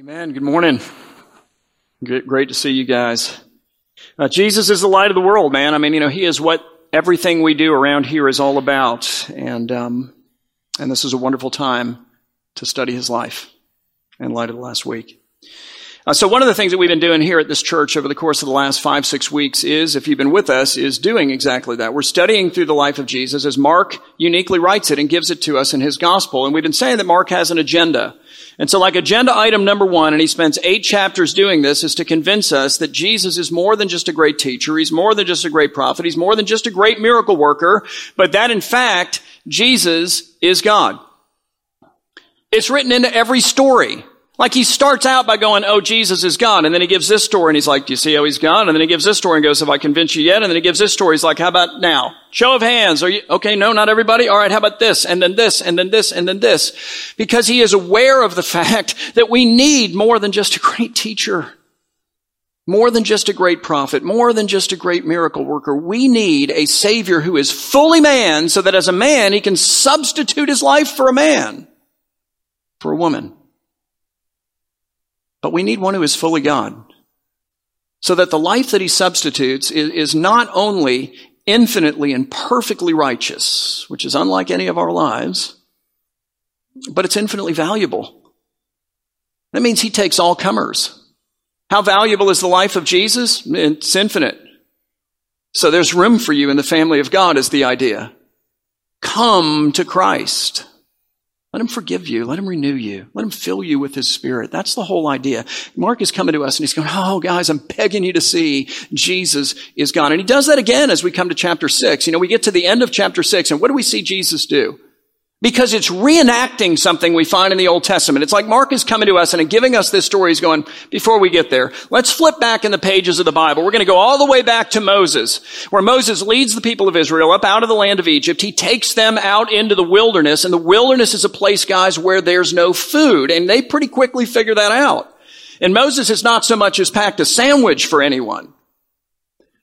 Amen. Good morning. Great to see you guys. Uh, Jesus is the light of the world, man. I mean, you know, He is what everything we do around here is all about, and um, and this is a wonderful time to study His life in light of the last week. Uh, so one of the things that we've been doing here at this church over the course of the last five, six weeks is, if you've been with us, is doing exactly that. We're studying through the life of Jesus as Mark uniquely writes it and gives it to us in his gospel. And we've been saying that Mark has an agenda. And so like agenda item number one, and he spends eight chapters doing this, is to convince us that Jesus is more than just a great teacher. He's more than just a great prophet. He's more than just a great miracle worker, but that in fact, Jesus is God. It's written into every story. Like he starts out by going, Oh, Jesus is God. And then he gives this story and he's like, Do you see how he's God? And then he gives this story and goes, Have I convinced you yet? And then he gives this story. He's like, How about now? Show of hands. Are you, okay, no, not everybody. All right, how about this? And then this, and then this, and then this. Because he is aware of the fact that we need more than just a great teacher. More than just a great prophet, more than just a great miracle worker. We need a savior who is fully man so that as a man, he can substitute his life for a man, for a woman. But we need one who is fully God. So that the life that he substitutes is, is not only infinitely and perfectly righteous, which is unlike any of our lives, but it's infinitely valuable. That means he takes all comers. How valuable is the life of Jesus? It's infinite. So there's room for you in the family of God is the idea. Come to Christ. Let him forgive you. Let him renew you. Let him fill you with his spirit. That's the whole idea. Mark is coming to us and he's going, Oh, guys, I'm begging you to see Jesus is gone. And he does that again as we come to chapter six. You know, we get to the end of chapter six and what do we see Jesus do? Because it's reenacting something we find in the Old Testament. It's like Mark is coming to us and giving us this story. He's going, before we get there, let's flip back in the pages of the Bible. We're going to go all the way back to Moses, where Moses leads the people of Israel up out of the land of Egypt. He takes them out into the wilderness, and the wilderness is a place, guys, where there's no food, and they pretty quickly figure that out. And Moses has not so much as packed a sandwich for anyone.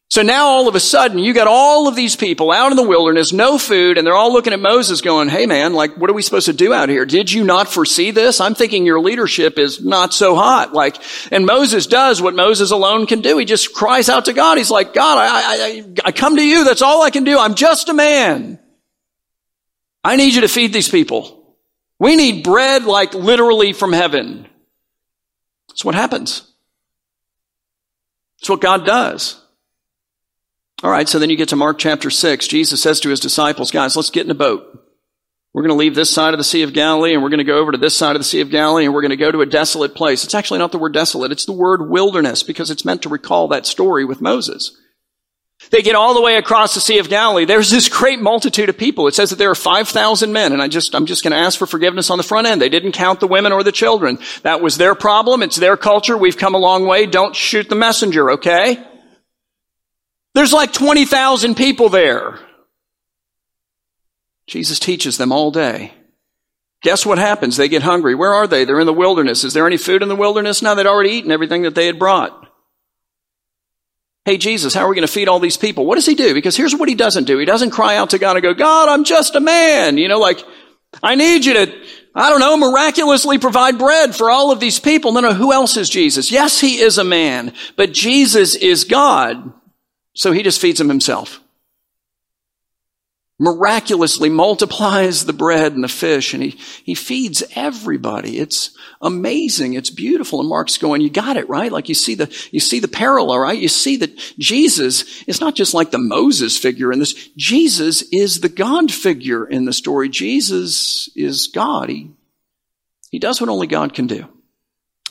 So now all of a sudden you got all of these people out in the wilderness, no food, and they're all looking at Moses going, Hey man, like, what are we supposed to do out here? Did you not foresee this? I'm thinking your leadership is not so hot. Like, and Moses does what Moses alone can do. He just cries out to God. He's like, God, I, I, I come to you. That's all I can do. I'm just a man. I need you to feed these people. We need bread like literally from heaven. That's what happens. That's what God does. All right, so then you get to Mark chapter 6. Jesus says to his disciples, guys, let's get in a boat. We're going to leave this side of the Sea of Galilee and we're going to go over to this side of the Sea of Galilee and we're going to go to a desolate place. It's actually not the word desolate, it's the word wilderness because it's meant to recall that story with Moses. They get all the way across the Sea of Galilee. There's this great multitude of people. It says that there are 5,000 men, and I just, I'm just going to ask for forgiveness on the front end. They didn't count the women or the children. That was their problem. It's their culture. We've come a long way. Don't shoot the messenger, okay? There's like 20,000 people there. Jesus teaches them all day. Guess what happens? They get hungry. Where are they? They're in the wilderness. Is there any food in the wilderness? No, they'd already eaten everything that they had brought. Hey, Jesus, how are we going to feed all these people? What does he do? Because here's what he doesn't do. He doesn't cry out to God and go, God, I'm just a man. You know, like, I need you to, I don't know, miraculously provide bread for all of these people. No, no, who else is Jesus? Yes, he is a man, but Jesus is God. So he just feeds them himself. Miraculously multiplies the bread and the fish and he, he feeds everybody. It's amazing. It's beautiful. And Mark's going, you got it, right? Like you see the, you see the parallel, right? You see that Jesus is not just like the Moses figure in this. Jesus is the God figure in the story. Jesus is God. He, he does what only God can do.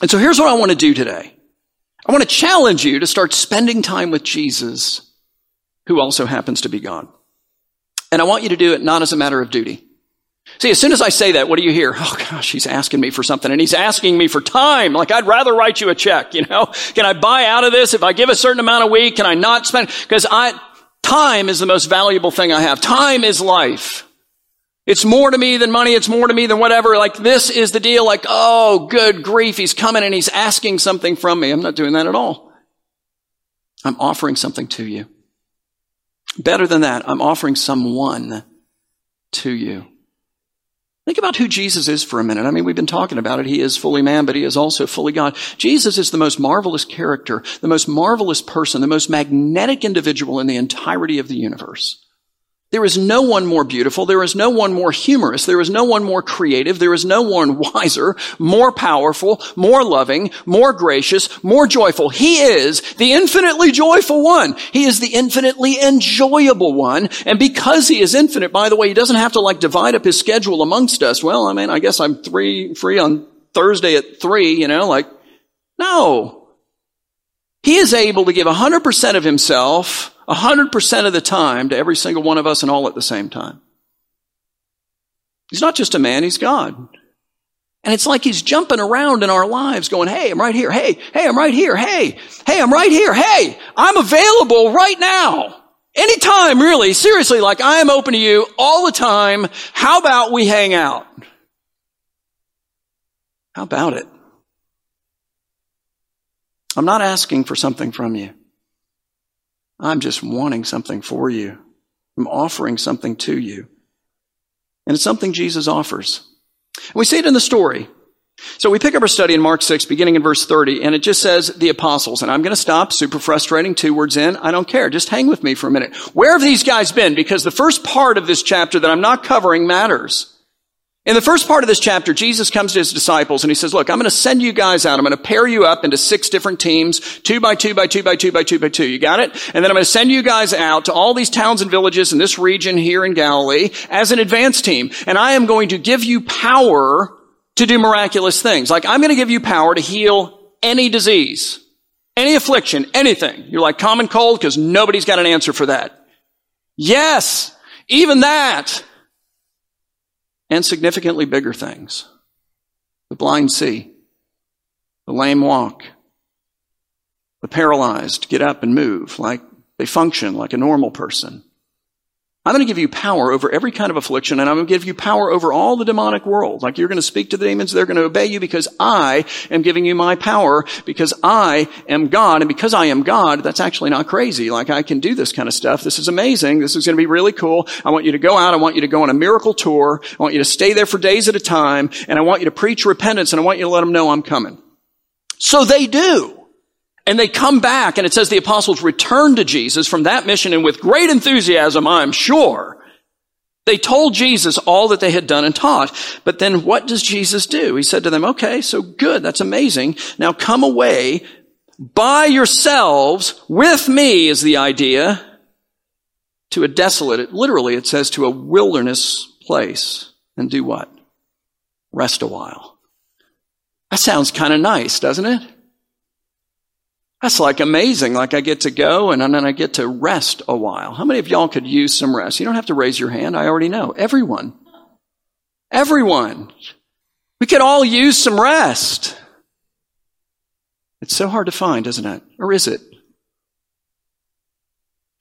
And so here's what I want to do today. I want to challenge you to start spending time with Jesus, who also happens to be God. And I want you to do it not as a matter of duty. See, as soon as I say that, what do you hear? Oh gosh, he's asking me for something and he's asking me for time. Like I'd rather write you a check, you know? Can I buy out of this? If I give a certain amount a week, can I not spend? Because I, time is the most valuable thing I have. Time is life. It's more to me than money. It's more to me than whatever. Like this is the deal. Like, oh, good grief. He's coming and he's asking something from me. I'm not doing that at all. I'm offering something to you. Better than that, I'm offering someone to you. Think about who Jesus is for a minute. I mean, we've been talking about it. He is fully man, but he is also fully God. Jesus is the most marvelous character, the most marvelous person, the most magnetic individual in the entirety of the universe. There is no one more beautiful. There is no one more humorous. There is no one more creative. There is no one wiser, more powerful, more loving, more gracious, more joyful. He is the infinitely joyful one. He is the infinitely enjoyable one. And because he is infinite, by the way, he doesn't have to like divide up his schedule amongst us. Well, I mean, I guess I'm three, free on Thursday at three, you know, like, no. He is able to give 100% of himself 100% of the time to every single one of us and all at the same time. He's not just a man, he's God. And it's like he's jumping around in our lives going, Hey, I'm right here. Hey, hey, I'm right here. Hey, hey, I'm right here. Hey, I'm available right now. Anytime, really. Seriously, like I am open to you all the time. How about we hang out? How about it? I'm not asking for something from you. I'm just wanting something for you. I'm offering something to you. And it's something Jesus offers. And we see it in the story. So we pick up our study in Mark 6, beginning in verse 30, and it just says the apostles. And I'm going to stop, super frustrating, two words in. I don't care. Just hang with me for a minute. Where have these guys been? Because the first part of this chapter that I'm not covering matters. In the first part of this chapter, Jesus comes to his disciples and he says, look, I'm going to send you guys out. I'm going to pair you up into six different teams, two by two by two by two by two by two. You got it? And then I'm going to send you guys out to all these towns and villages in this region here in Galilee as an advance team. And I am going to give you power to do miraculous things. Like I'm going to give you power to heal any disease, any affliction, anything. You're like common cold because nobody's got an answer for that. Yes, even that and significantly bigger things. The blind see, the lame walk, the paralyzed get up and move like they function like a normal person. I'm going to give you power over every kind of affliction and I'm going to give you power over all the demonic world. Like you're going to speak to the demons, they're going to obey you because I am giving you my power because I am God. And because I am God, that's actually not crazy. Like I can do this kind of stuff. This is amazing. This is going to be really cool. I want you to go out. I want you to go on a miracle tour. I want you to stay there for days at a time and I want you to preach repentance and I want you to let them know I'm coming. So they do. And they come back and it says the apostles returned to Jesus from that mission and with great enthusiasm, I'm sure. They told Jesus all that they had done and taught. But then what does Jesus do? He said to them, okay, so good. That's amazing. Now come away by yourselves with me is the idea to a desolate, literally it says to a wilderness place and do what? Rest a while. That sounds kind of nice, doesn't it? That's like amazing. Like I get to go and then I get to rest a while. How many of y'all could use some rest? You don't have to raise your hand. I already know. Everyone. Everyone. We could all use some rest. It's so hard to find, isn't it? Or is it?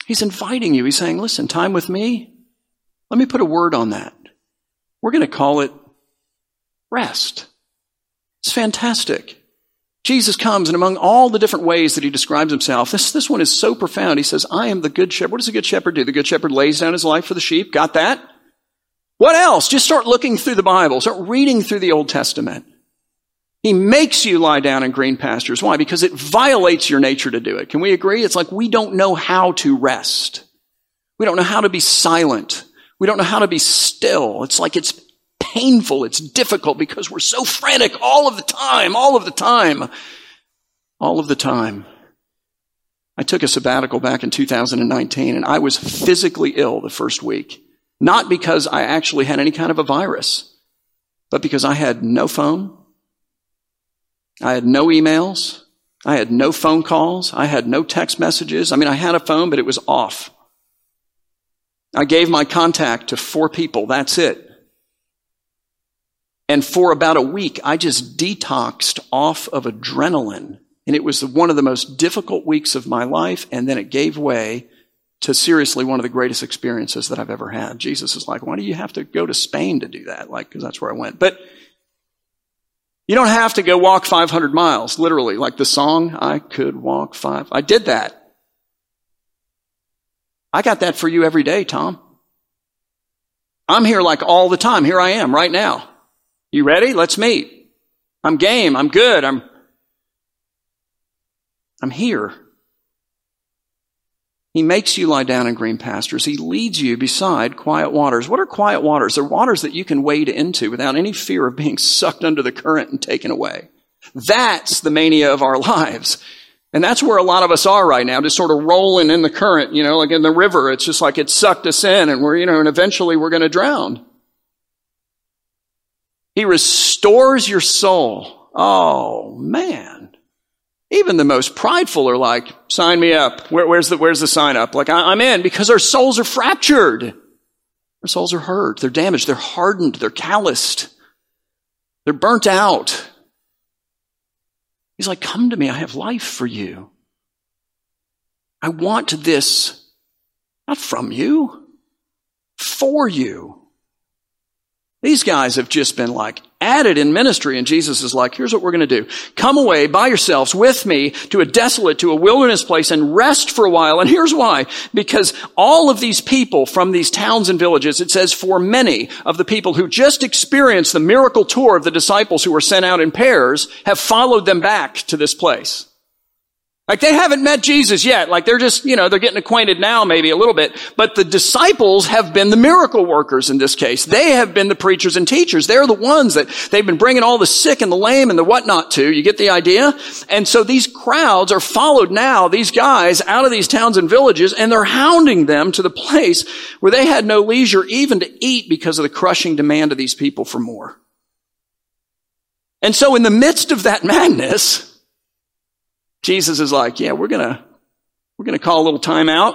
He's inviting you. He's saying, listen, time with me. Let me put a word on that. We're going to call it rest. It's fantastic. Jesus comes and among all the different ways that he describes himself, this, this one is so profound. He says, I am the good shepherd. What does a good shepherd do? The good shepherd lays down his life for the sheep. Got that? What else? Just start looking through the Bible. Start reading through the Old Testament. He makes you lie down in green pastures. Why? Because it violates your nature to do it. Can we agree? It's like we don't know how to rest. We don't know how to be silent. We don't know how to be still. It's like it's painful. It's difficult because we're so frantic all of the time, all of the time, all of the time. I took a sabbatical back in 2019 and I was physically ill the first week. Not because I actually had any kind of a virus, but because I had no phone. I had no emails. I had no phone calls. I had no text messages. I mean, I had a phone, but it was off. I gave my contact to four people. That's it. And for about a week, I just detoxed off of adrenaline. And it was one of the most difficult weeks of my life. And then it gave way to seriously one of the greatest experiences that I've ever had. Jesus is like, why do you have to go to Spain to do that? Like, cause that's where I went. But you don't have to go walk 500 miles, literally. Like the song, I could walk five. I did that. I got that for you every day, Tom. I'm here like all the time. Here I am right now. You ready? Let's meet. I'm game. I'm good. I'm, I'm here. He makes you lie down in green pastures. He leads you beside quiet waters. What are quiet waters? They're waters that you can wade into without any fear of being sucked under the current and taken away. That's the mania of our lives. And that's where a lot of us are right now, just sort of rolling in the current, you know, like in the river. It's just like it sucked us in and we're, you know, and eventually we're going to drown. He restores your soul. Oh, man. Even the most prideful are like, sign me up. Where, where's the, where's the sign up? Like, I, I'm in because our souls are fractured. Our souls are hurt. They're damaged. They're hardened. They're calloused. They're burnt out. He's like, come to me. I have life for you. I want this not from you, for you. These guys have just been like added in ministry and Jesus is like, here's what we're going to do. Come away by yourselves with me to a desolate, to a wilderness place and rest for a while. And here's why. Because all of these people from these towns and villages, it says for many of the people who just experienced the miracle tour of the disciples who were sent out in pairs have followed them back to this place. Like they haven't met Jesus yet. Like they're just, you know, they're getting acquainted now maybe a little bit. But the disciples have been the miracle workers in this case. They have been the preachers and teachers. They're the ones that they've been bringing all the sick and the lame and the whatnot to. You get the idea? And so these crowds are followed now, these guys out of these towns and villages, and they're hounding them to the place where they had no leisure even to eat because of the crushing demand of these people for more. And so in the midst of that madness, Jesus is like, yeah, we're gonna, we're gonna call a little time out.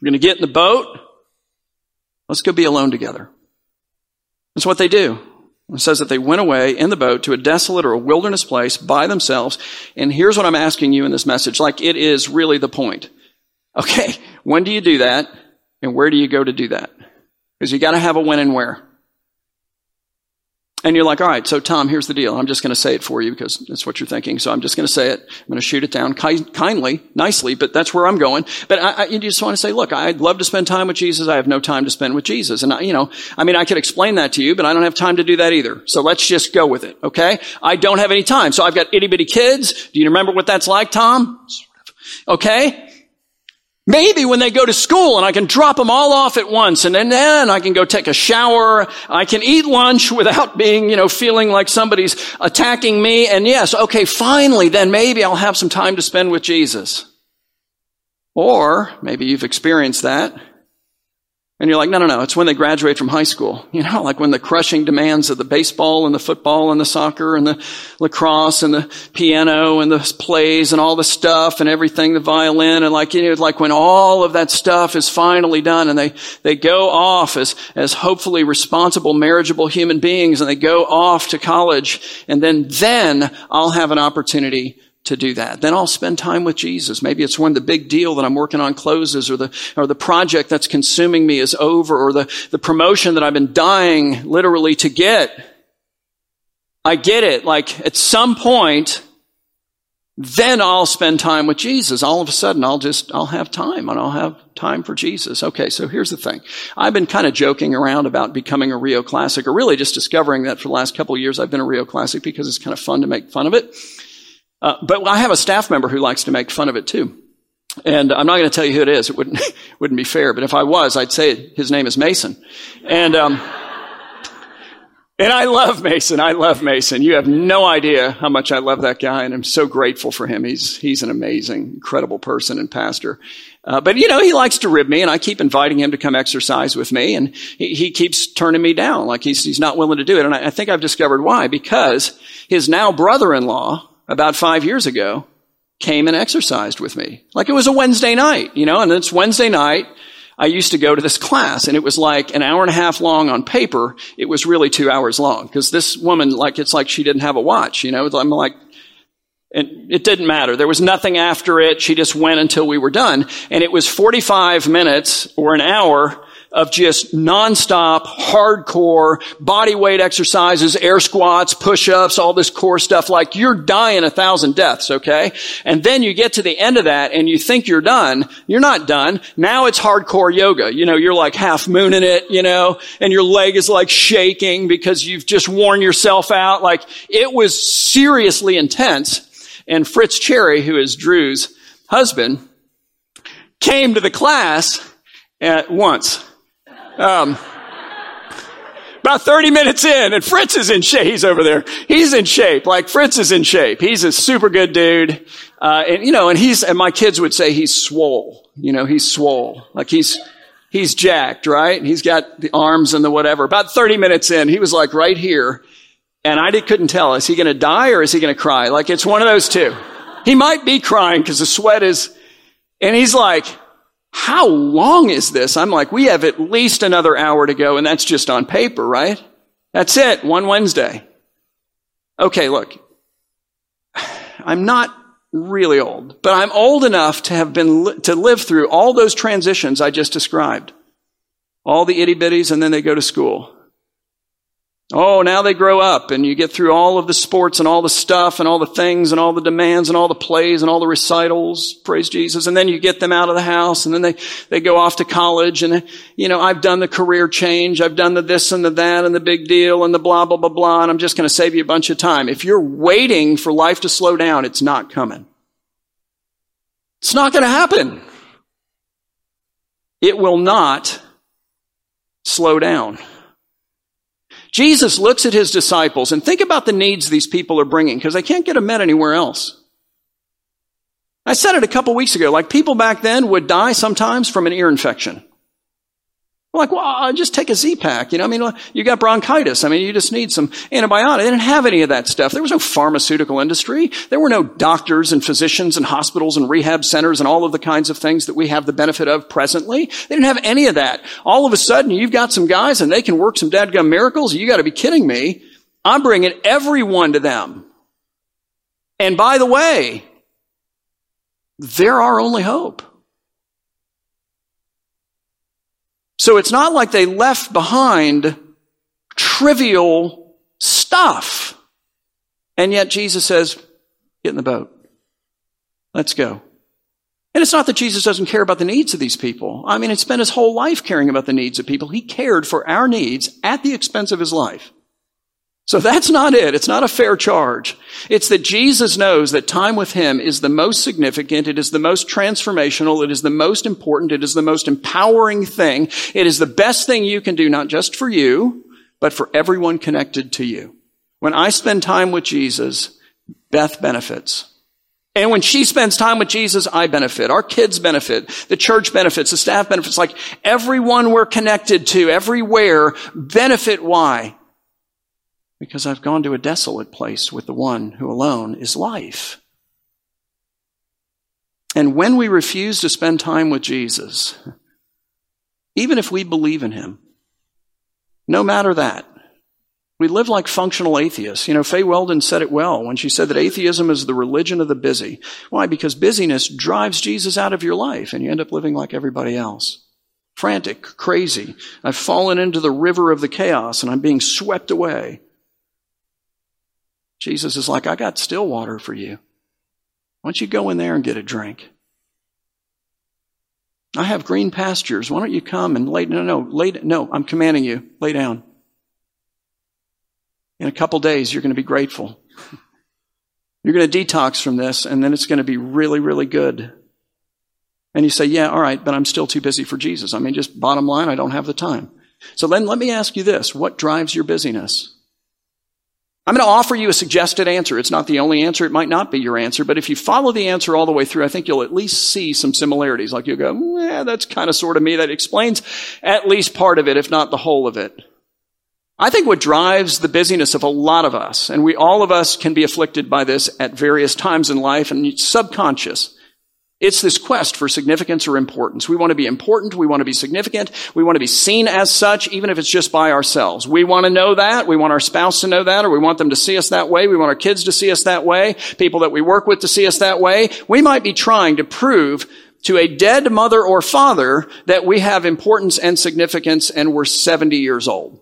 We're gonna get in the boat. Let's go be alone together. That's what they do. It says that they went away in the boat to a desolate or a wilderness place by themselves. And here's what I'm asking you in this message. Like it is really the point. Okay. When do you do that? And where do you go to do that? Because you got to have a when and where. And you're like, all right, so Tom, here's the deal. I'm just going to say it for you because that's what you're thinking. So I'm just going to say it. I'm going to shoot it down ki- kindly, nicely, but that's where I'm going. But I, I, you just want to say, look, I'd love to spend time with Jesus. I have no time to spend with Jesus. And I, you know, I mean, I could explain that to you, but I don't have time to do that either. So let's just go with it. Okay. I don't have any time. So I've got itty bitty kids. Do you remember what that's like, Tom? Sort of. Okay. Maybe when they go to school and I can drop them all off at once and then, I can go take a shower. I can eat lunch without being, you know, feeling like somebody's attacking me. And yes, okay, finally, then maybe I'll have some time to spend with Jesus. Or maybe you've experienced that and you're like, no, no, no, it's when they graduate from high school. You know, like when the crushing demands of the baseball and the football and the soccer and the lacrosse and the piano and the plays and all the stuff and everything, the violin and like, you know, like when all of that stuff is finally done and they, they go off as, as hopefully responsible, marriageable human beings and they go off to college and then, then I'll have an opportunity to do that. Then I'll spend time with Jesus. Maybe it's when the big deal that I'm working on closes or the, or the project that's consuming me is over or the, the promotion that I've been dying literally to get. I get it. Like at some point, then I'll spend time with Jesus. All of a sudden, I'll just, I'll have time and I'll have time for Jesus. Okay, so here's the thing. I've been kind of joking around about becoming a Rio Classic or really just discovering that for the last couple of years I've been a Rio Classic because it's kind of fun to make fun of it. Uh, but I have a staff member who likes to make fun of it too. And I'm not going to tell you who it is. It wouldn't, wouldn't be fair. But if I was, I'd say his name is Mason. And, um, and I love Mason. I love Mason. You have no idea how much I love that guy, and I'm so grateful for him. He's he's an amazing, incredible person and pastor. Uh, but you know, he likes to rib me, and I keep inviting him to come exercise with me, and he, he keeps turning me down, like he's he's not willing to do it. And I, I think I've discovered why. Because his now brother-in-law about five years ago came and exercised with me. Like it was a Wednesday night, you know, and it's Wednesday night. I used to go to this class and it was like an hour and a half long on paper. It was really two hours long because this woman, like, it's like she didn't have a watch, you know, I'm like, and it didn't matter. There was nothing after it. She just went until we were done. And it was 45 minutes or an hour of just nonstop, hardcore body weight exercises, air squats, push-ups, all this core stuff. Like you're dying a thousand deaths, okay? And then you get to the end of that and you think you're done. You're not done. Now it's hardcore yoga. You know, you're like half mooning it, you know, and your leg is like shaking because you've just worn yourself out. Like it was seriously intense. And Fritz Cherry, who is Drew's husband, came to the class at once. Um, about 30 minutes in, and Fritz is in shape. He's over there. He's in shape. Like Fritz is in shape. He's a super good dude. Uh, and you know, and he's, and my kids would say he's swole. You know, he's swole. Like he's, he's jacked, right? He's got the arms and the whatever. About 30 minutes in, he was like right here. And I couldn't tell, is he going to die or is he going to cry? Like it's one of those two. He might be crying because the sweat is, and he's like, how long is this? I'm like, we have at least another hour to go, and that's just on paper, right? That's it, one Wednesday. Okay, look, I'm not really old, but I'm old enough to have been, to live through all those transitions I just described. All the itty bitties, and then they go to school. Oh, now they grow up and you get through all of the sports and all the stuff and all the things and all the demands and all the plays and all the recitals. Praise Jesus. And then you get them out of the house and then they, they go off to college and, you know, I've done the career change. I've done the this and the that and the big deal and the blah, blah, blah, blah. And I'm just going to save you a bunch of time. If you're waiting for life to slow down, it's not coming. It's not going to happen. It will not slow down. Jesus looks at his disciples and think about the needs these people are bringing because they can't get them met anywhere else. I said it a couple weeks ago, like people back then would die sometimes from an ear infection. Like, well, I'll just take a Z-Pak. You know, I mean, you got bronchitis. I mean, you just need some antibiotic. They didn't have any of that stuff. There was no pharmaceutical industry. There were no doctors and physicians and hospitals and rehab centers and all of the kinds of things that we have the benefit of presently. They didn't have any of that. All of a sudden, you've got some guys and they can work some dadgum miracles. You got to be kidding me. I'm bringing everyone to them. And by the way, they're our only hope. So it's not like they left behind trivial stuff. And yet Jesus says, get in the boat. Let's go. And it's not that Jesus doesn't care about the needs of these people. I mean, he spent his whole life caring about the needs of people. He cared for our needs at the expense of his life. So that's not it. It's not a fair charge. It's that Jesus knows that time with Him is the most significant. It is the most transformational. It is the most important. It is the most empowering thing. It is the best thing you can do, not just for you, but for everyone connected to you. When I spend time with Jesus, Beth benefits. And when she spends time with Jesus, I benefit. Our kids benefit. The church benefits. The staff benefits. Like everyone we're connected to, everywhere, benefit. Why? Because I've gone to a desolate place with the one who alone is life. And when we refuse to spend time with Jesus, even if we believe in him, no matter that, we live like functional atheists. You know, Fay Weldon said it well when she said that atheism is the religion of the busy. Why? Because busyness drives Jesus out of your life and you end up living like everybody else. Frantic, crazy. I've fallen into the river of the chaos and I'm being swept away. Jesus is like, I got still water for you. Why don't you go in there and get a drink? I have green pastures. Why don't you come and lay, no, no, lay, no, I'm commanding you, lay down. In a couple days, you're going to be grateful. You're going to detox from this, and then it's going to be really, really good. And you say, yeah, all right, but I'm still too busy for Jesus. I mean, just bottom line, I don't have the time. So then let me ask you this. What drives your busyness? I'm going to offer you a suggested answer. It's not the only answer. It might not be your answer, but if you follow the answer all the way through, I think you'll at least see some similarities. Like you'll go, yeah, that's kind of sort of me. That explains at least part of it, if not the whole of it. I think what drives the busyness of a lot of us, and we, all of us can be afflicted by this at various times in life and subconscious, it's this quest for significance or importance. We want to be important. We want to be significant. We want to be seen as such, even if it's just by ourselves. We want to know that. We want our spouse to know that, or we want them to see us that way. We want our kids to see us that way. People that we work with to see us that way. We might be trying to prove to a dead mother or father that we have importance and significance and we're 70 years old.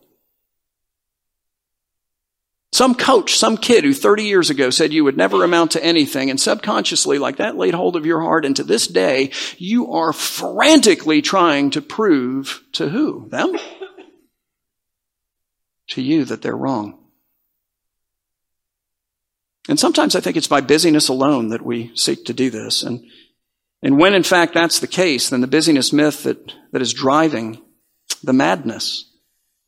Some coach, some kid who 30 years ago said you would never amount to anything, and subconsciously, like that, laid hold of your heart, and to this day, you are frantically trying to prove to who? Them? to you that they're wrong. And sometimes I think it's by busyness alone that we seek to do this. And, and when in fact that's the case, then the busyness myth that, that is driving the madness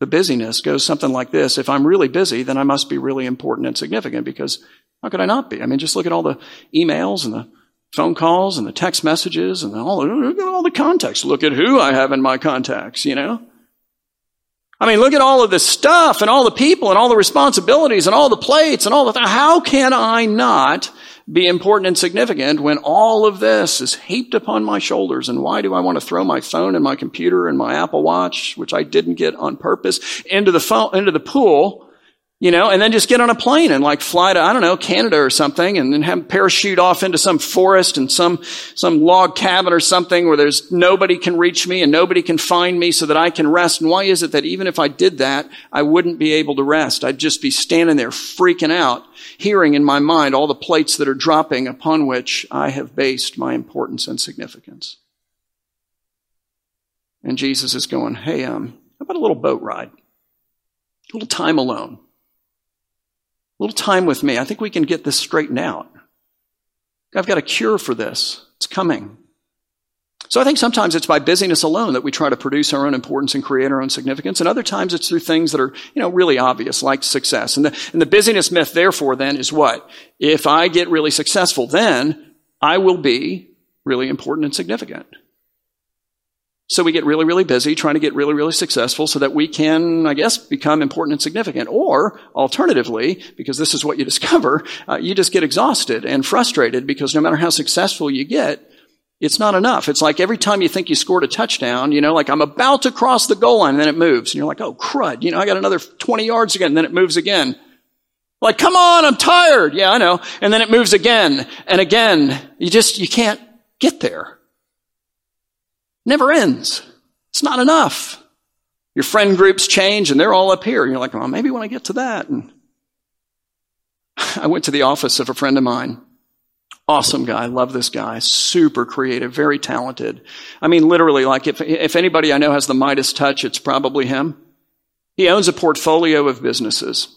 the busyness goes something like this. If I'm really busy, then I must be really important and significant because how could I not be? I mean, just look at all the emails and the phone calls and the text messages and all, look at all the context. Look at who I have in my contacts, you know? I mean, look at all of this stuff and all the people and all the responsibilities and all the plates and all the, th- how can I not be important and significant when all of this is heaped upon my shoulders? And why do I want to throw my phone and my computer and my Apple Watch, which I didn't get on purpose, into the phone, into the pool? You know, and then just get on a plane and like fly to, I don't know, Canada or something and then have parachute off into some forest and some, some log cabin or something where there's nobody can reach me and nobody can find me so that I can rest. And why is it that even if I did that, I wouldn't be able to rest? I'd just be standing there freaking out hearing in my mind all the plates that are dropping upon which I have based my importance and significance. And Jesus is going, hey, um, how about a little boat ride? A little time alone. A little time with me. I think we can get this straightened out. I've got a cure for this. It's coming. So I think sometimes it's by busyness alone that we try to produce our own importance and create our own significance. And other times it's through things that are, you know, really obvious, like success. And the, and the busyness myth, therefore, then is what? If I get really successful, then I will be really important and significant. So we get really, really busy trying to get really, really successful so that we can, I guess, become important and significant. Or alternatively, because this is what you discover, uh, you just get exhausted and frustrated because no matter how successful you get, it's not enough. It's like every time you think you scored a touchdown, you know, like I'm about to cross the goal line and then it moves. And you're like, oh crud, you know, I got another 20 yards again and then it moves again. Like, come on, I'm tired. Yeah, I know. And then it moves again and again. You just, you can't get there. Never ends. It's not enough. Your friend groups change and they're all up here. And you're like, well, maybe when I get to that. And I went to the office of a friend of mine Awesome guy. Love this guy. Super creative, very talented. I mean, literally, like if, if anybody I know has the Midas touch, it's probably him. He owns a portfolio of businesses.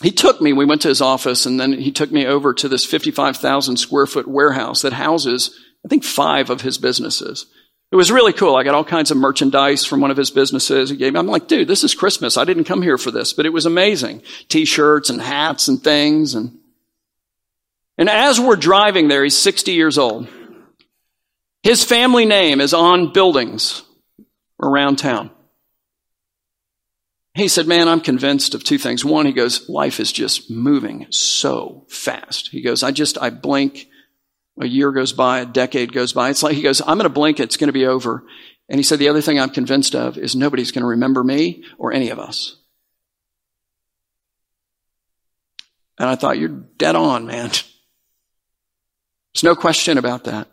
He took me, we went to his office, and then he took me over to this 55,000 square foot warehouse that houses, I think, five of his businesses. It was really cool. I got all kinds of merchandise from one of his businesses. He gave me, I'm like, dude, this is Christmas. I didn't come here for this, but it was amazing. T-shirts and hats and things and and as we're driving there, he's 60 years old. His family name is on buildings around town. He said, Man, I'm convinced of two things. One, he goes, Life is just moving so fast. He goes, I just, I blink. A year goes by, a decade goes by. It's like, he goes, I'm going to blink, it's going to be over. And he said, The other thing I'm convinced of is nobody's going to remember me or any of us. And I thought, You're dead on, man. There's no question about that.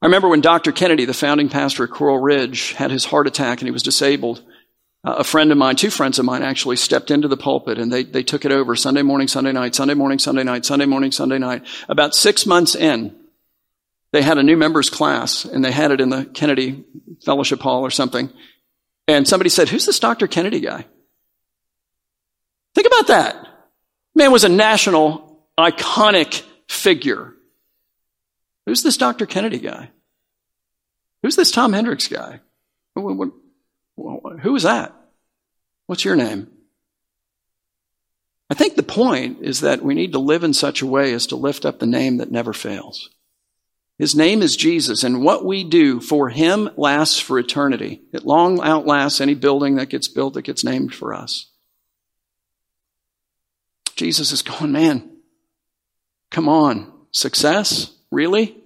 I remember when Dr. Kennedy, the founding pastor at Coral Ridge, had his heart attack and he was disabled. Uh, a friend of mine, two friends of mine actually stepped into the pulpit and they, they took it over Sunday morning, Sunday night, Sunday morning, Sunday night, Sunday morning, Sunday night. About six months in, they had a new members class and they had it in the Kennedy Fellowship Hall or something. And somebody said, Who's this Dr. Kennedy guy? Think about that. Man was a national, iconic figure. Who's this Dr. Kennedy guy? Who's this Tom Hendricks guy? Who is that? What's your name? I think the point is that we need to live in such a way as to lift up the name that never fails. His name is Jesus, and what we do for him lasts for eternity. It long outlasts any building that gets built that gets named for us. Jesus is going, man, come on. Success? Really?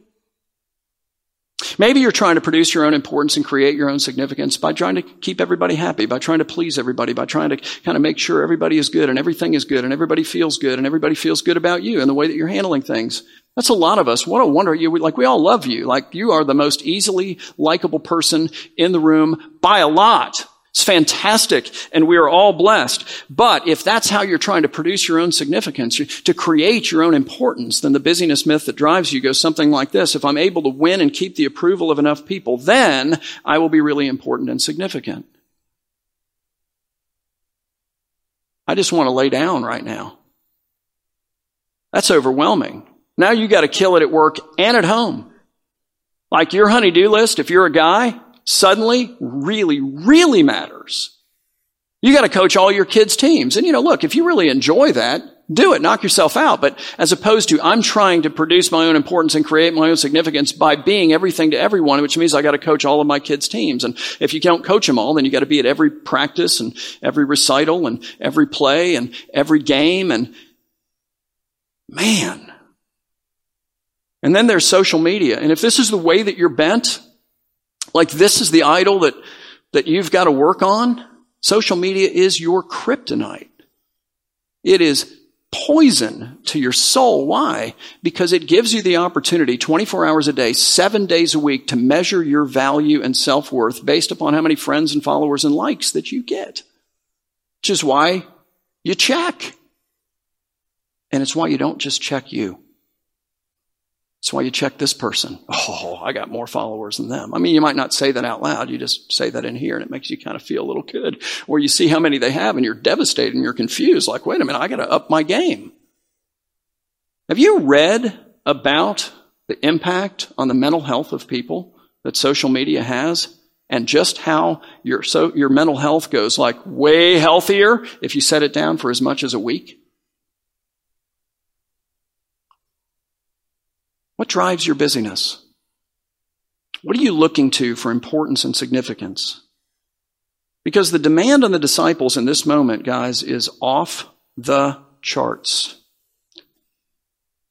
Maybe you're trying to produce your own importance and create your own significance by trying to keep everybody happy, by trying to please everybody, by trying to kind of make sure everybody is good and everything is good and everybody feels good and everybody feels good about you and the way that you're handling things. That's a lot of us. What a wonder. You, like, we all love you. Like, you are the most easily likable person in the room by a lot. It's fantastic, and we are all blessed. But if that's how you're trying to produce your own significance, to create your own importance, then the busyness myth that drives you goes something like this. If I'm able to win and keep the approval of enough people, then I will be really important and significant. I just want to lay down right now. That's overwhelming. Now you got to kill it at work and at home. Like your honey-do list, if you're a guy, suddenly really, really matters. You got to coach all your kids' teams. And you know, look, if you really enjoy that, do it, knock yourself out. But as opposed to, I'm trying to produce my own importance and create my own significance by being everything to everyone, which means I got to coach all of my kids' teams. And if you don't coach them all, then you got to be at every practice and every recital and every play and every game. And man. And then there's social media. And if this is the way that you're bent, like this is the idol that, that you've got to work on. Social media is your kryptonite. It is poison to your soul. Why? Because it gives you the opportunity 24 hours a day, seven days a week to measure your value and self-worth based upon how many friends and followers and likes that you get. Which is why you check. And it's why you don't just check you. That's why you check this person. Oh, I got more followers than them. I mean, you might not say that out loud. You just say that in here and it makes you kind of feel a little good. Or you see how many they have and you're devastated and you're confused. Like, wait a minute, I got to up my game. Have you read about the impact on the mental health of people that social media has? And just how your, so your mental health goes like way healthier if you set it down for as much as a week? What drives your busyness? What are you looking to for importance and significance? Because the demand on the disciples in this moment, guys, is off the charts.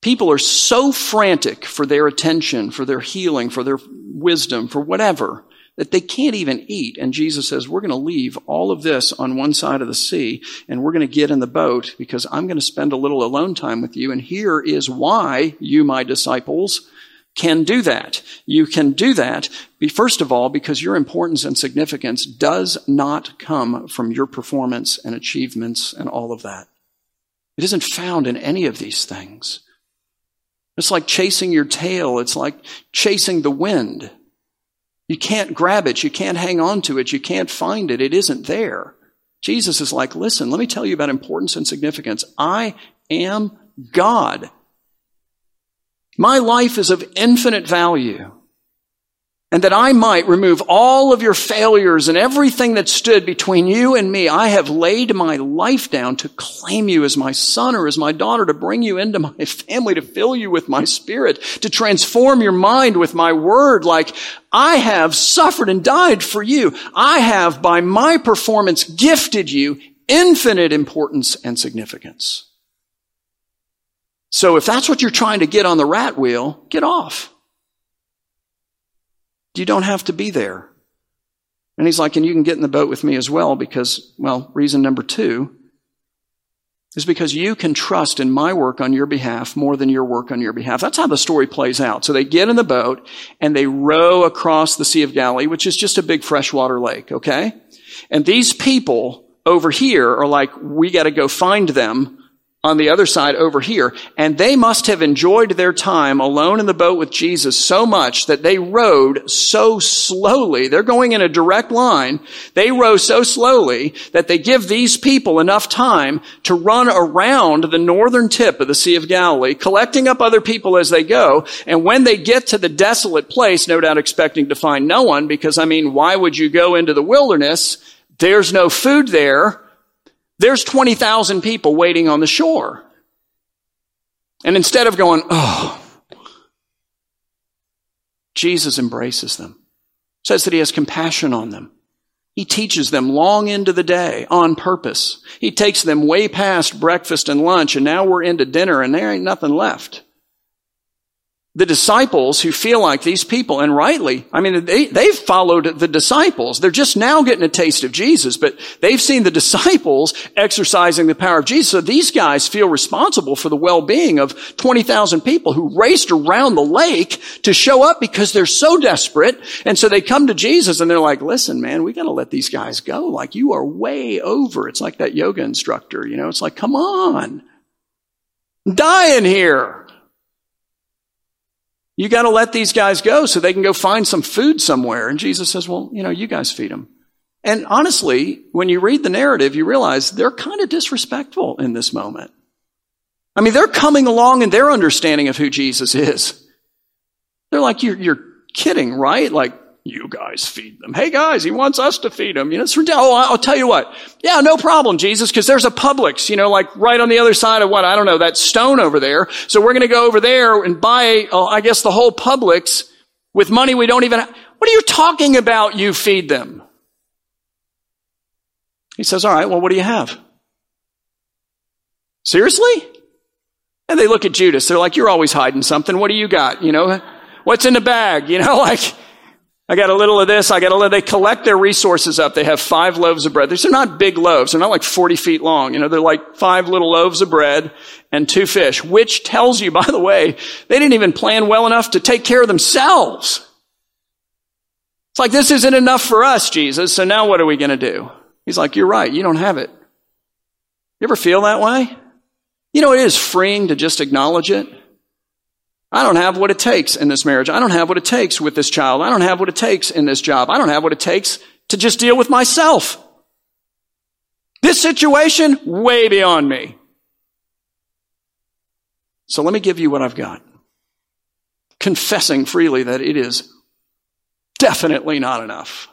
People are so frantic for their attention, for their healing, for their wisdom, for whatever, that they can't even eat. And Jesus says, we're going to leave all of this on one side of the sea and we're going to get in the boat because I'm going to spend a little alone time with you. And here is why you, my disciples, can do that. You can do that, first of all, because your importance and significance does not come from your performance and achievements and all of that. It isn't found in any of these things. It's like chasing your tail. It's like chasing the wind. You can't grab it. You can't hang on to it. You can't find it. It isn't there. Jesus is like, listen, let me tell you about importance and significance. I am God. My life is of infinite value and that I might remove all of your failures and everything that stood between you and me. I have laid my life down to claim you as my son or as my daughter, to bring you into my family, to fill you with my spirit, to transform your mind with my word. Like I have suffered and died for you. I have by my performance gifted you infinite importance and significance. So if that's what you're trying to get on the rat wheel, get off. You don't have to be there. And he's like, and you can get in the boat with me as well because, well, reason number two is because you can trust in my work on your behalf more than your work on your behalf. That's how the story plays out. So they get in the boat and they row across the Sea of Galilee, which is just a big freshwater lake, okay? And these people over here are like, we gotta go find them on the other side over here. And they must have enjoyed their time alone in the boat with Jesus so much that they rowed so slowly. They're going in a direct line. They row so slowly that they give these people enough time to run around the northern tip of the Sea of Galilee, collecting up other people as they go. And when they get to the desolate place, no doubt expecting to find no one, because I mean, why would you go into the wilderness? There's no food there. There's 20,000 people waiting on the shore. And instead of going, oh, Jesus embraces them, says that he has compassion on them. He teaches them long into the day on purpose. He takes them way past breakfast and lunch, and now we're into dinner, and there ain't nothing left. The disciples who feel like these people, and rightly, I mean, they, they've followed the disciples. They're just now getting a taste of Jesus, but they've seen the disciples exercising the power of Jesus. So these guys feel responsible for the well-being of 20,000 people who raced around the lake to show up because they're so desperate. And so they come to Jesus and they're like, listen, man, we got to let these guys go. Like you are way over. It's like that yoga instructor, you know, it's like, come on, die in here. You got to let these guys go so they can go find some food somewhere. And Jesus says, well, you know, you guys feed them. And honestly, when you read the narrative, you realize they're kind of disrespectful in this moment. I mean, they're coming along in their understanding of who Jesus is. They're like, you're, you're kidding, right? Like, you guys feed them. Hey guys, he wants us to feed him. You know, it's Oh, I'll tell you what. Yeah, no problem, Jesus, because there's a Publix, you know, like right on the other side of what? I don't know, that stone over there. So we're going to go over there and buy, oh, I guess the whole Publix with money we don't even have. What are you talking about? You feed them. He says, all right, well, what do you have? Seriously? And they look at Judas. They're like, you're always hiding something. What do you got? You know, what's in the bag? You know, like, I got a little of this. I got a little. They collect their resources up. They have five loaves of bread. These are not big loaves. They're not like 40 feet long. You know, they're like five little loaves of bread and two fish, which tells you, by the way, they didn't even plan well enough to take care of themselves. It's like, this isn't enough for us, Jesus. So now what are we going to do? He's like, you're right. You don't have it. You ever feel that way? You know, it is freeing to just acknowledge it. I don't have what it takes in this marriage. I don't have what it takes with this child. I don't have what it takes in this job. I don't have what it takes to just deal with myself. This situation, way beyond me. So let me give you what I've got. Confessing freely that it is definitely not enough.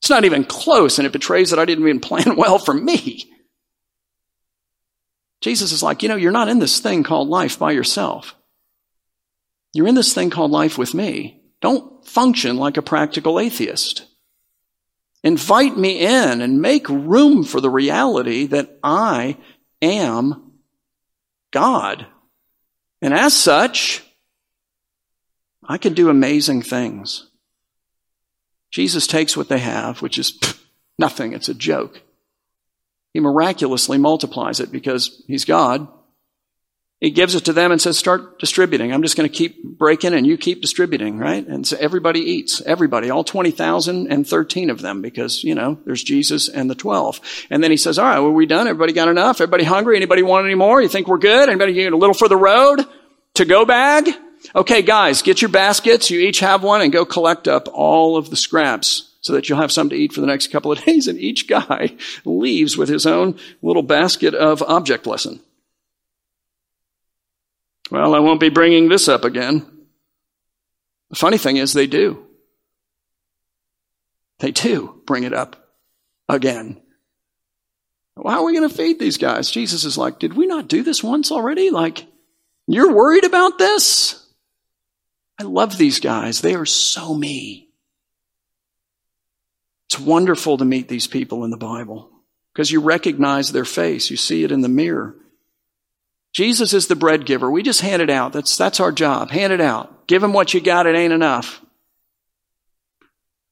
It's not even close, and it betrays that I didn't even plan well for me. Jesus is like, you know, you're not in this thing called life by yourself. You're in this thing called life with me. Don't function like a practical atheist. Invite me in and make room for the reality that I am God. And as such, I can do amazing things. Jesus takes what they have, which is nothing, it's a joke. He miraculously multiplies it because he's God he gives it to them and says, start distributing. I'm just going to keep breaking and you keep distributing, right? And so everybody eats. Everybody, all 20,013 of them because, you know, there's Jesus and the 12. And then he says, all right, well, we done? Everybody got enough? Everybody hungry? Anybody want any more? You think we're good? Anybody get a little for the road? To go bag? Okay, guys, get your baskets. You each have one and go collect up all of the scraps so that you'll have something to eat for the next couple of days. And each guy leaves with his own little basket of object lesson. Well, I won't be bringing this up again. The funny thing is, they do. They do bring it up again. How are we going to feed these guys? Jesus is like, Did we not do this once already? Like, you're worried about this? I love these guys. They are so me. It's wonderful to meet these people in the Bible because you recognize their face. You see it in the mirror. Jesus is the bread giver. We just hand it out. That's, that's our job. Hand it out. Give him what you got. It ain't enough.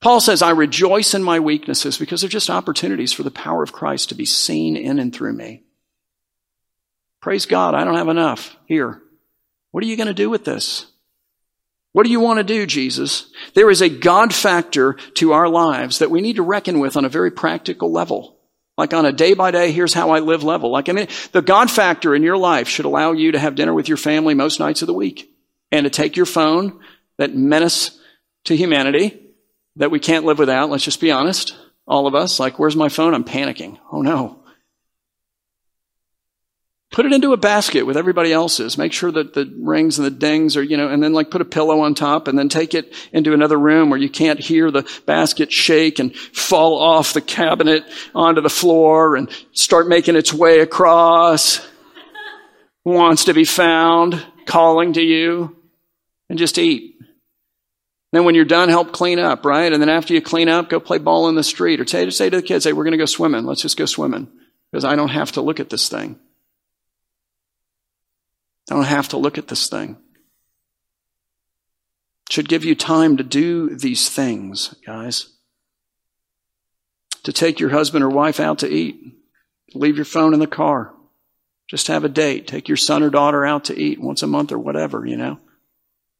Paul says, I rejoice in my weaknesses because they're just opportunities for the power of Christ to be seen in and through me. Praise God, I don't have enough. Here. What are you going to do with this? What do you want to do, Jesus? There is a God factor to our lives that we need to reckon with on a very practical level. Like on a day by day, here's how I live level. Like, I mean, the God factor in your life should allow you to have dinner with your family most nights of the week and to take your phone, that menace to humanity that we can't live without. Let's just be honest. All of us, like, where's my phone? I'm panicking. Oh no. Put it into a basket with everybody else's. Make sure that the rings and the dings are, you know, and then like put a pillow on top and then take it into another room where you can't hear the basket shake and fall off the cabinet onto the floor and start making its way across. Wants to be found, calling to you, and just eat. Then when you're done, help clean up, right? And then after you clean up, go play ball in the street or say, say to the kids, hey, we're going to go swimming. Let's just go swimming because I don't have to look at this thing. Don't have to look at this thing. should give you time to do these things, guys. To take your husband or wife out to eat. Leave your phone in the car. Just have a date. Take your son or daughter out to eat once a month or whatever, you know.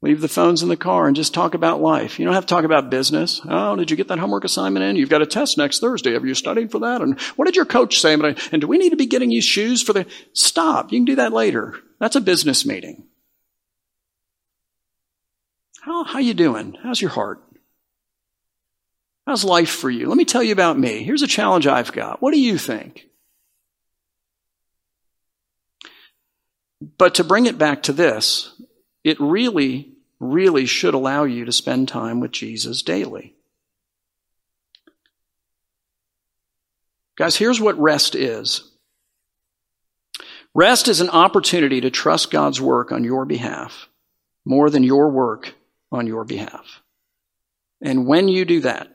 Leave the phones in the car and just talk about life. You don't have to talk about business. Oh, did you get that homework assignment in? You've got a test next Thursday. Have you studied for that? And what did your coach say? And do we need to be getting you shoes for the? Stop. You can do that later. That's a business meeting. How how you doing? How's your heart? How's life for you? Let me tell you about me. Here's a challenge I've got. What do you think? But to bring it back to this, it really, really should allow you to spend time with Jesus daily. Guys, here's what rest is rest is an opportunity to trust God's work on your behalf more than your work on your behalf. And when you do that,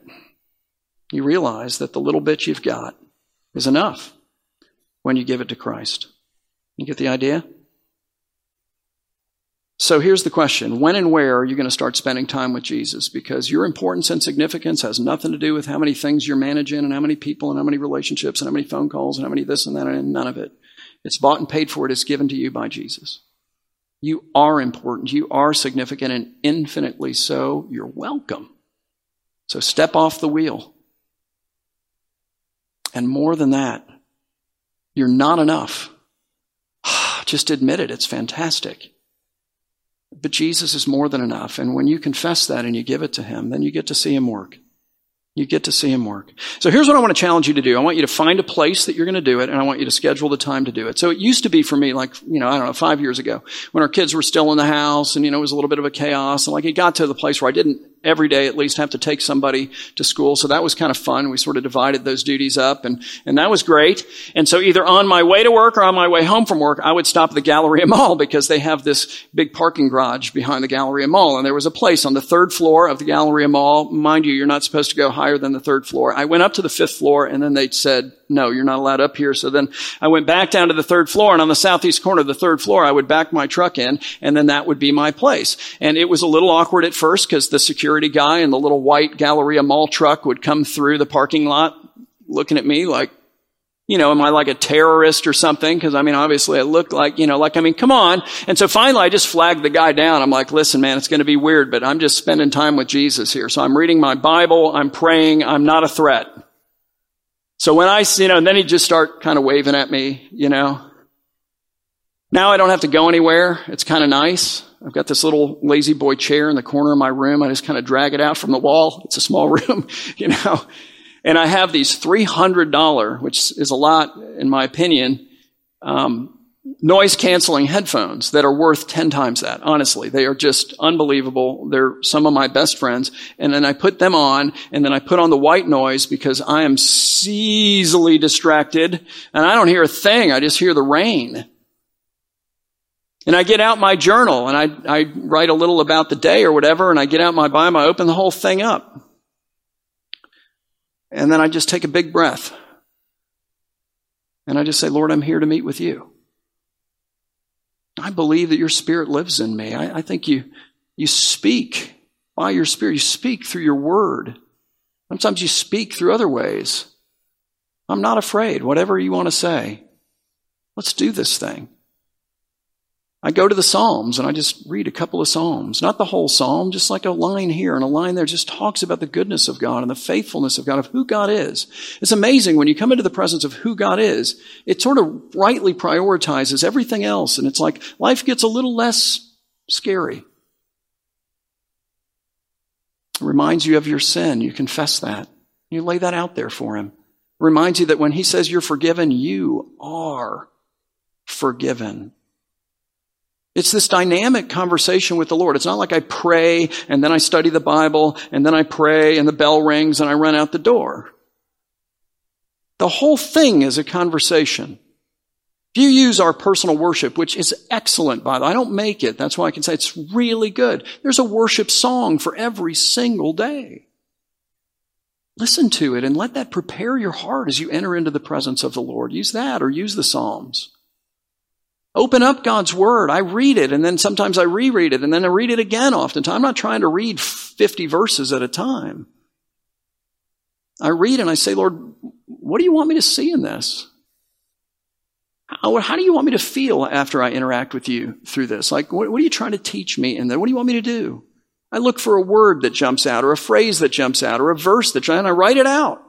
you realize that the little bit you've got is enough when you give it to Christ. You get the idea? So here's the question When and where are you going to start spending time with Jesus? Because your importance and significance has nothing to do with how many things you're managing and how many people and how many relationships and how many phone calls and how many this and that and none of it. It's bought and paid for. It is given to you by Jesus. You are important. You are significant and infinitely so. You're welcome. So step off the wheel. And more than that, you're not enough. Just admit it. It's fantastic. But Jesus is more than enough. And when you confess that and you give it to Him, then you get to see Him work. You get to see him work. So here's what I want to challenge you to do. I want you to find a place that you're going to do it, and I want you to schedule the time to do it. So it used to be for me, like, you know, I don't know, five years ago, when our kids were still in the house, and, you know, it was a little bit of a chaos, and like it got to the place where I didn't every day at least have to take somebody to school. So that was kind of fun. We sort of divided those duties up and, and that was great. And so either on my way to work or on my way home from work, I would stop at the Galleria Mall because they have this big parking garage behind the Galleria Mall. And there was a place on the third floor of the Galleria Mall. Mind you, you're not supposed to go higher than the third floor. I went up to the fifth floor and then they said, no, you're not allowed up here. So then I went back down to the third floor and on the southeast corner of the third floor, I would back my truck in and then that would be my place. And it was a little awkward at first because the security guy in the little white Galleria mall truck would come through the parking lot looking at me like, you know, am I like a terrorist or something? Because I mean, obviously I look like, you know, like, I mean, come on. And so finally I just flagged the guy down. I'm like, listen, man, it's going to be weird, but I'm just spending time with Jesus here. So I'm reading my Bible. I'm praying. I'm not a threat. So when I, you know, and then he'd just start kind of waving at me, you know. Now I don't have to go anywhere. It's kind of nice. I've got this little lazy boy chair in the corner of my room. I just kind of drag it out from the wall. It's a small room, you know. And I have these $300, which is a lot in my opinion, um, noise canceling headphones that are worth 10 times that. Honestly, they are just unbelievable. They're some of my best friends. And then I put them on and then I put on the white noise because I am easily distracted and I don't hear a thing. I just hear the rain. And I get out my journal and I, I write a little about the day or whatever and I get out my Bible, I open the whole thing up. And then I just take a big breath. And I just say, Lord, I'm here to meet with you. I believe that your spirit lives in me. I, I think you, you speak by your spirit. You speak through your word. Sometimes you speak through other ways. I'm not afraid. Whatever you want to say, let's do this thing. I go to the Psalms and I just read a couple of Psalms. Not the whole Psalm, just like a line here and a line there just talks about the goodness of God and the faithfulness of God, of who God is. It's amazing when you come into the presence of who God is, it sort of rightly prioritizes everything else. And it's like life gets a little less scary. It reminds you of your sin. You confess that. You lay that out there for Him. It reminds you that when He says you're forgiven, you are forgiven. It's this dynamic conversation with the Lord. It's not like I pray and then I study the Bible and then I pray and the bell rings and I run out the door. The whole thing is a conversation. If you use our personal worship, which is excellent, by the way, I don't make it. That's why I can say it's really good. There's a worship song for every single day. Listen to it and let that prepare your heart as you enter into the presence of the Lord. Use that or use the Psalms. Open up God's Word. I read it and then sometimes I reread it and then I read it again oftentimes. I'm not trying to read 50 verses at a time. I read and I say, Lord, what do you want me to see in this? How, how do you want me to feel after I interact with you through this? Like, what, what are you trying to teach me in there? What do you want me to do? I look for a word that jumps out or a phrase that jumps out or a verse that, and I write it out.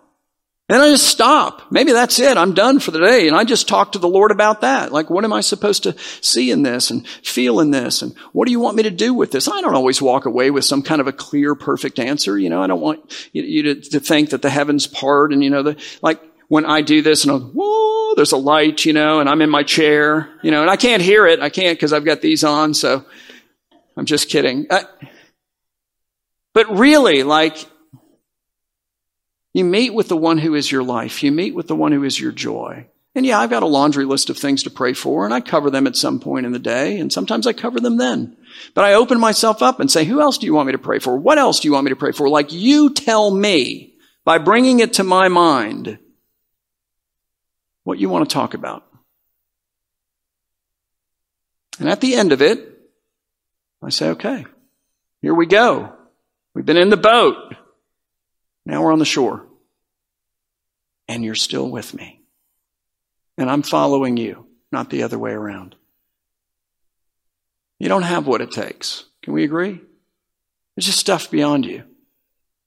And I just stop. Maybe that's it. I'm done for the day. And I just talk to the Lord about that. Like, what am I supposed to see in this and feel in this? And what do you want me to do with this? I don't always walk away with some kind of a clear, perfect answer. You know, I don't want you to, think that the heavens part and, you know, the, like when I do this and I'm, whoa, there's a light, you know, and I'm in my chair, you know, and I can't hear it. I can't because I've got these on. So I'm just kidding. I, but really, like, you meet with the one who is your life. You meet with the one who is your joy. And yeah, I've got a laundry list of things to pray for, and I cover them at some point in the day, and sometimes I cover them then. But I open myself up and say, who else do you want me to pray for? What else do you want me to pray for? Like you tell me by bringing it to my mind what you want to talk about. And at the end of it, I say, okay, here we go. We've been in the boat. Now we're on the shore. And you're still with me. And I'm following you, not the other way around. You don't have what it takes. Can we agree? There's just stuff beyond you.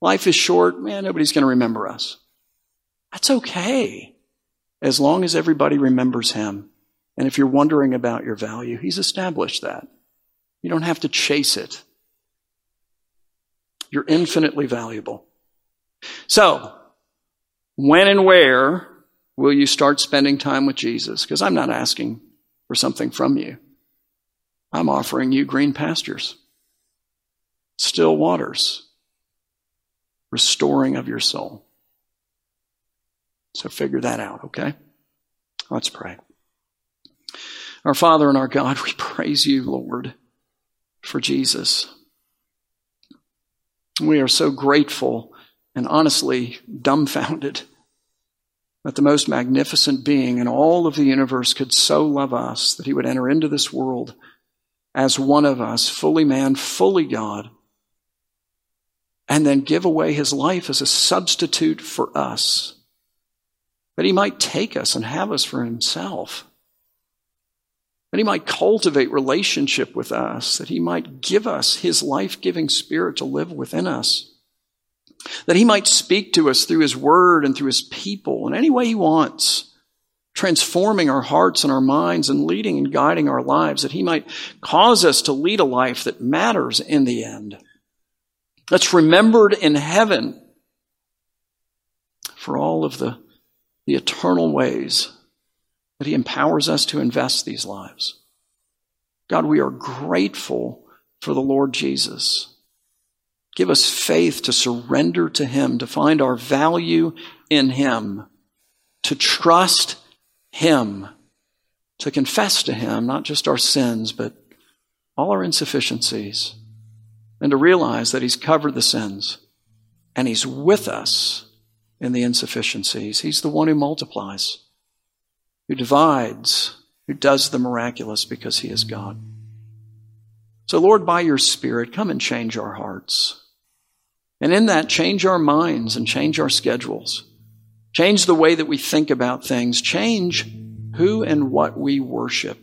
Life is short. Man, nobody's going to remember us. That's okay. As long as everybody remembers him. And if you're wondering about your value, he's established that. You don't have to chase it. You're infinitely valuable. So, when and where will you start spending time with Jesus? Because I'm not asking for something from you. I'm offering you green pastures, still waters, restoring of your soul. So figure that out, okay? Let's pray. Our Father and our God, we praise you, Lord, for Jesus. We are so grateful and honestly dumbfounded that the most magnificent being in all of the universe could so love us that he would enter into this world as one of us, fully man, fully God, and then give away his life as a substitute for us, that he might take us and have us for himself, that he might cultivate relationship with us, that he might give us his life giving spirit to live within us that he might speak to us through his word and through his people in any way he wants, transforming our hearts and our minds and leading and guiding our lives, that he might cause us to lead a life that matters in the end, that's remembered in heaven for all of the, the eternal ways that he empowers us to invest these lives. God, we are grateful for the Lord Jesus. Give us faith to surrender to Him, to find our value in Him, to trust Him, to confess to Him not just our sins, but all our insufficiencies, and to realize that He's covered the sins and He's with us in the insufficiencies. He's the one who multiplies, who divides, who does the miraculous because He is God. So, Lord, by your Spirit, come and change our hearts. And in that, change our minds and change our schedules. Change the way that we think about things. Change who and what we worship,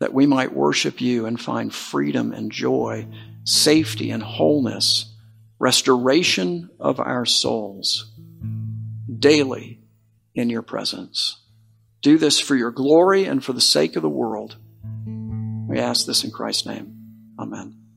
that we might worship you and find freedom and joy, safety and wholeness, restoration of our souls daily in your presence. Do this for your glory and for the sake of the world. We ask this in Christ's name. Amen.